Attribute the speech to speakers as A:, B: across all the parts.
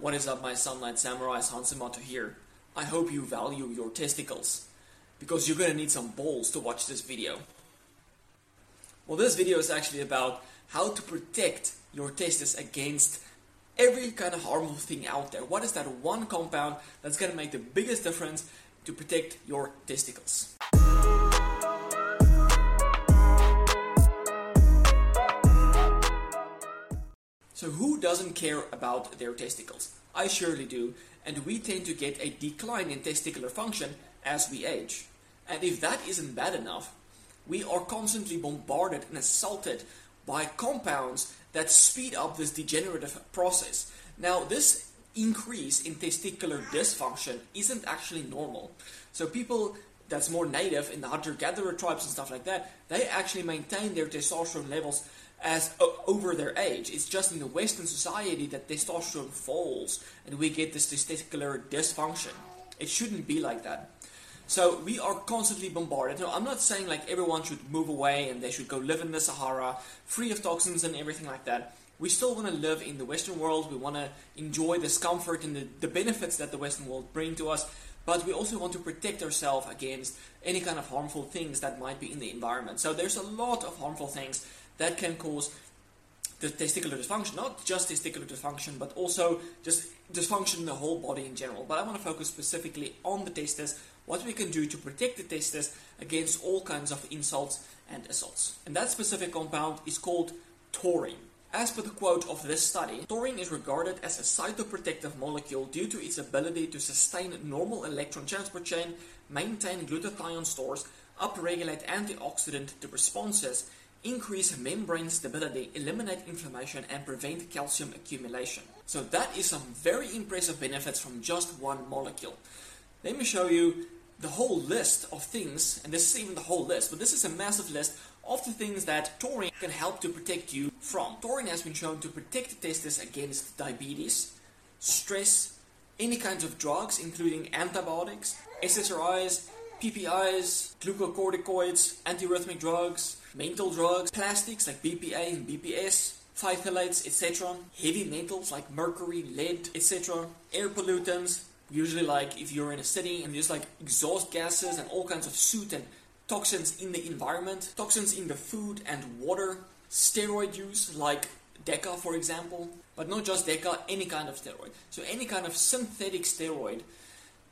A: What is up, my Sunlight Samurais? Hansumato here. I hope you value your testicles, because you're gonna need some balls to watch this video. Well, this video is actually about how to protect your testes against every kind of harmful thing out there. What is that one compound that's gonna make the biggest difference to protect your testicles? So, who doesn't care about their testicles? I surely do, and we tend to get a decline in testicular function as we age. And if that isn't bad enough, we are constantly bombarded and assaulted by compounds that speed up this degenerative process. Now, this increase in testicular dysfunction isn't actually normal. So, people that's more native in the hunter gatherer tribes and stuff like that, they actually maintain their testosterone levels as over their age. It's just in the Western society that testosterone falls and we get this testicular dysfunction. It shouldn't be like that. So we are constantly bombarded. Now, I'm not saying like everyone should move away and they should go live in the Sahara, free of toxins and everything like that. We still want to live in the Western world. We want to enjoy this comfort and the, the benefits that the Western world bring to us. But we also want to protect ourselves against any kind of harmful things that might be in the environment. So there's a lot of harmful things that can cause the testicular dysfunction, not just testicular dysfunction, but also just dysfunction in the whole body in general. But I want to focus specifically on the testes, what we can do to protect the testes against all kinds of insults and assaults. And that specific compound is called taurine. As per the quote of this study, taurine is regarded as a cytoprotective molecule due to its ability to sustain normal electron transport chain, maintain glutathione stores, upregulate antioxidant responses, increase membrane stability, eliminate inflammation, and prevent calcium accumulation. So that is some very impressive benefits from just one molecule. Let me show you the whole list of things, and this is even the whole list, but this is a massive list of the things that taurine can help to protect you from. Taurine has been shown to protect the testes against diabetes, stress, any kinds of drugs, including antibiotics, SSRIs, PPIs, glucocorticoids, antiarrhythmic drugs, mental drugs, plastics like BPA and BPS, phthalates, etc., heavy metals like mercury, lead, etc., air pollutants, usually like if you're in a city and there's like exhaust gases and all kinds of soot and toxins in the environment, toxins in the food and water, steroid use like Deca, for example, but not just Deca, any kind of steroid. So any kind of synthetic steroid,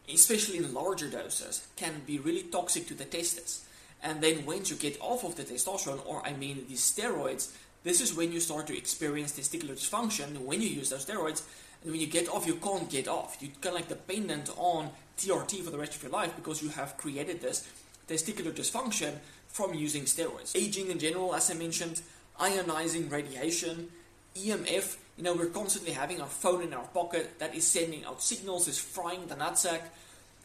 A: especially in larger doses, can be really toxic to the testes. And then once you get off of the testosterone, or I mean the steroids, this is when you start to experience testicular dysfunction when you use those steroids. And when you get off, you can't get off. You're kind of like dependent on TRT for the rest of your life because you have created this testicular dysfunction from using steroids. Aging in general, as I mentioned, ionizing radiation, EMF. You know, we're constantly having our phone in our pocket that is sending out signals, is frying the nutsack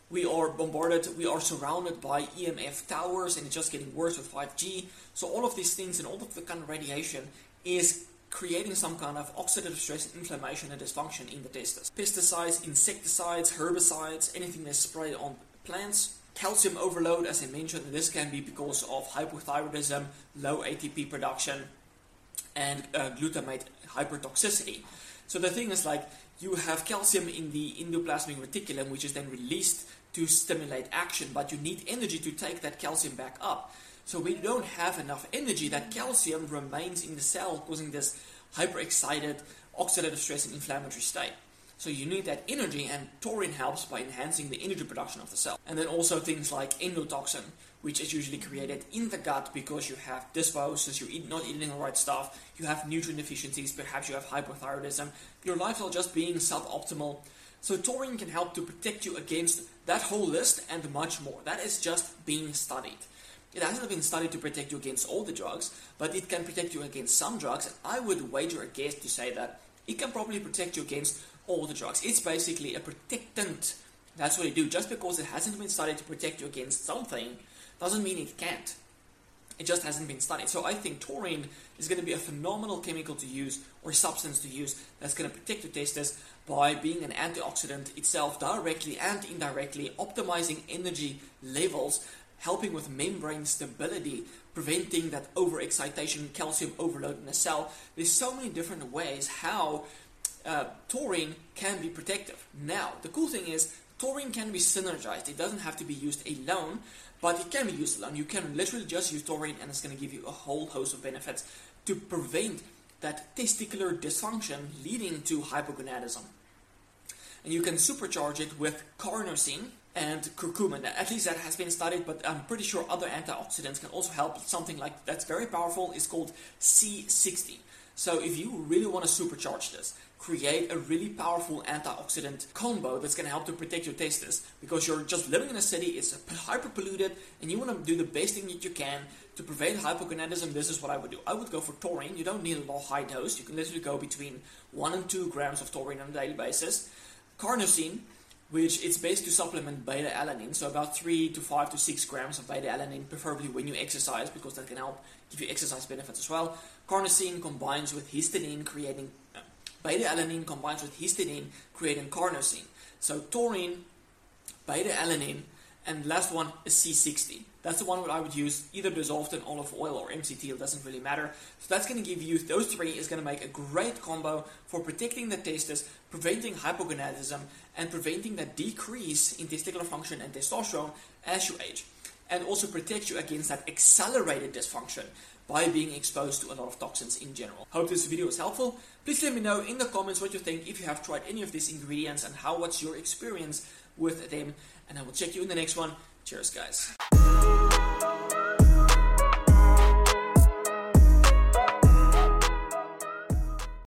A: we are bombarded, we are surrounded by EMF towers, and it's just getting worse with 5G. So, all of these things and all of the kind of radiation is creating some kind of oxidative stress, inflammation, and dysfunction in the testes. Pesticides, insecticides, herbicides, anything that's sprayed on plants. Calcium overload, as I mentioned, this can be because of hypothyroidism, low ATP production, and uh, glutamate hypertoxicity. So the thing is like you have calcium in the endoplasmic reticulum, which is then released to stimulate action, but you need energy to take that calcium back up. So we don't have enough energy, that calcium remains in the cell, causing this hyperexcited, oxidative stress and inflammatory state. So you need that energy, and taurine helps by enhancing the energy production of the cell. And then also things like endotoxin, which is usually created in the gut because you have dysbiosis, you're not eating the right stuff, you have nutrient deficiencies, perhaps you have hypothyroidism, your lifestyle just being suboptimal. So taurine can help to protect you against that whole list and much more. That is just being studied. It hasn't been studied to protect you against all the drugs, but it can protect you against some drugs. I would wager a guess to say that it can probably protect you against all the drugs. It's basically a protectant. That's what it do. Just because it hasn't been studied to protect you against something doesn't mean it can't. It just hasn't been studied. So I think taurine is going to be a phenomenal chemical to use or substance to use that's going to protect your testes by being an antioxidant itself directly and indirectly, optimizing energy levels, helping with membrane stability, preventing that overexcitation, calcium overload in the cell. There's so many different ways how uh, taurine can be protective. Now, the cool thing is, taurine can be synergized. It doesn't have to be used alone, but it can be used alone. You can literally just use taurine and it's going to give you a whole host of benefits to prevent that testicular dysfunction leading to hypogonadism. And you can supercharge it with carnosine and curcumin. At least that has been studied, but I'm pretty sure other antioxidants can also help. Something like that's very powerful is called C60. So if you really want to supercharge this, create a really powerful antioxidant combo that's going to help to protect your testes because you're just living in a city, it's hyper polluted, and you want to do the best thing that you can to prevent hypogonadism. This is what I would do. I would go for taurine. You don't need a low high dose. You can literally go between 1 and 2 grams of taurine on a daily basis. Carnosine, which it's based to supplement beta alanine, so about 3 to 5 to 6 grams of beta alanine, preferably when you exercise, because that can help give you exercise benefits as well. Carnosine combines with histidine, creating uh, beta-alanine combines with histidine, creating carnosine. So taurine, beta-alanine, and last one is C60. That's the one that I would use either dissolved in olive oil or MCT, it doesn't really matter. So that's going to give you, those three is going to make a great combo for protecting the testes, preventing hypogonadism, and preventing that decrease in testicular function and testosterone as you age. And also protect you against that accelerated dysfunction by being exposed to a lot of toxins in general. Hope this video was helpful. Please let me know in the comments what you think if you have tried any of these ingredients and how what's your experience with them. And I will check you in the next one. Cheers, guys.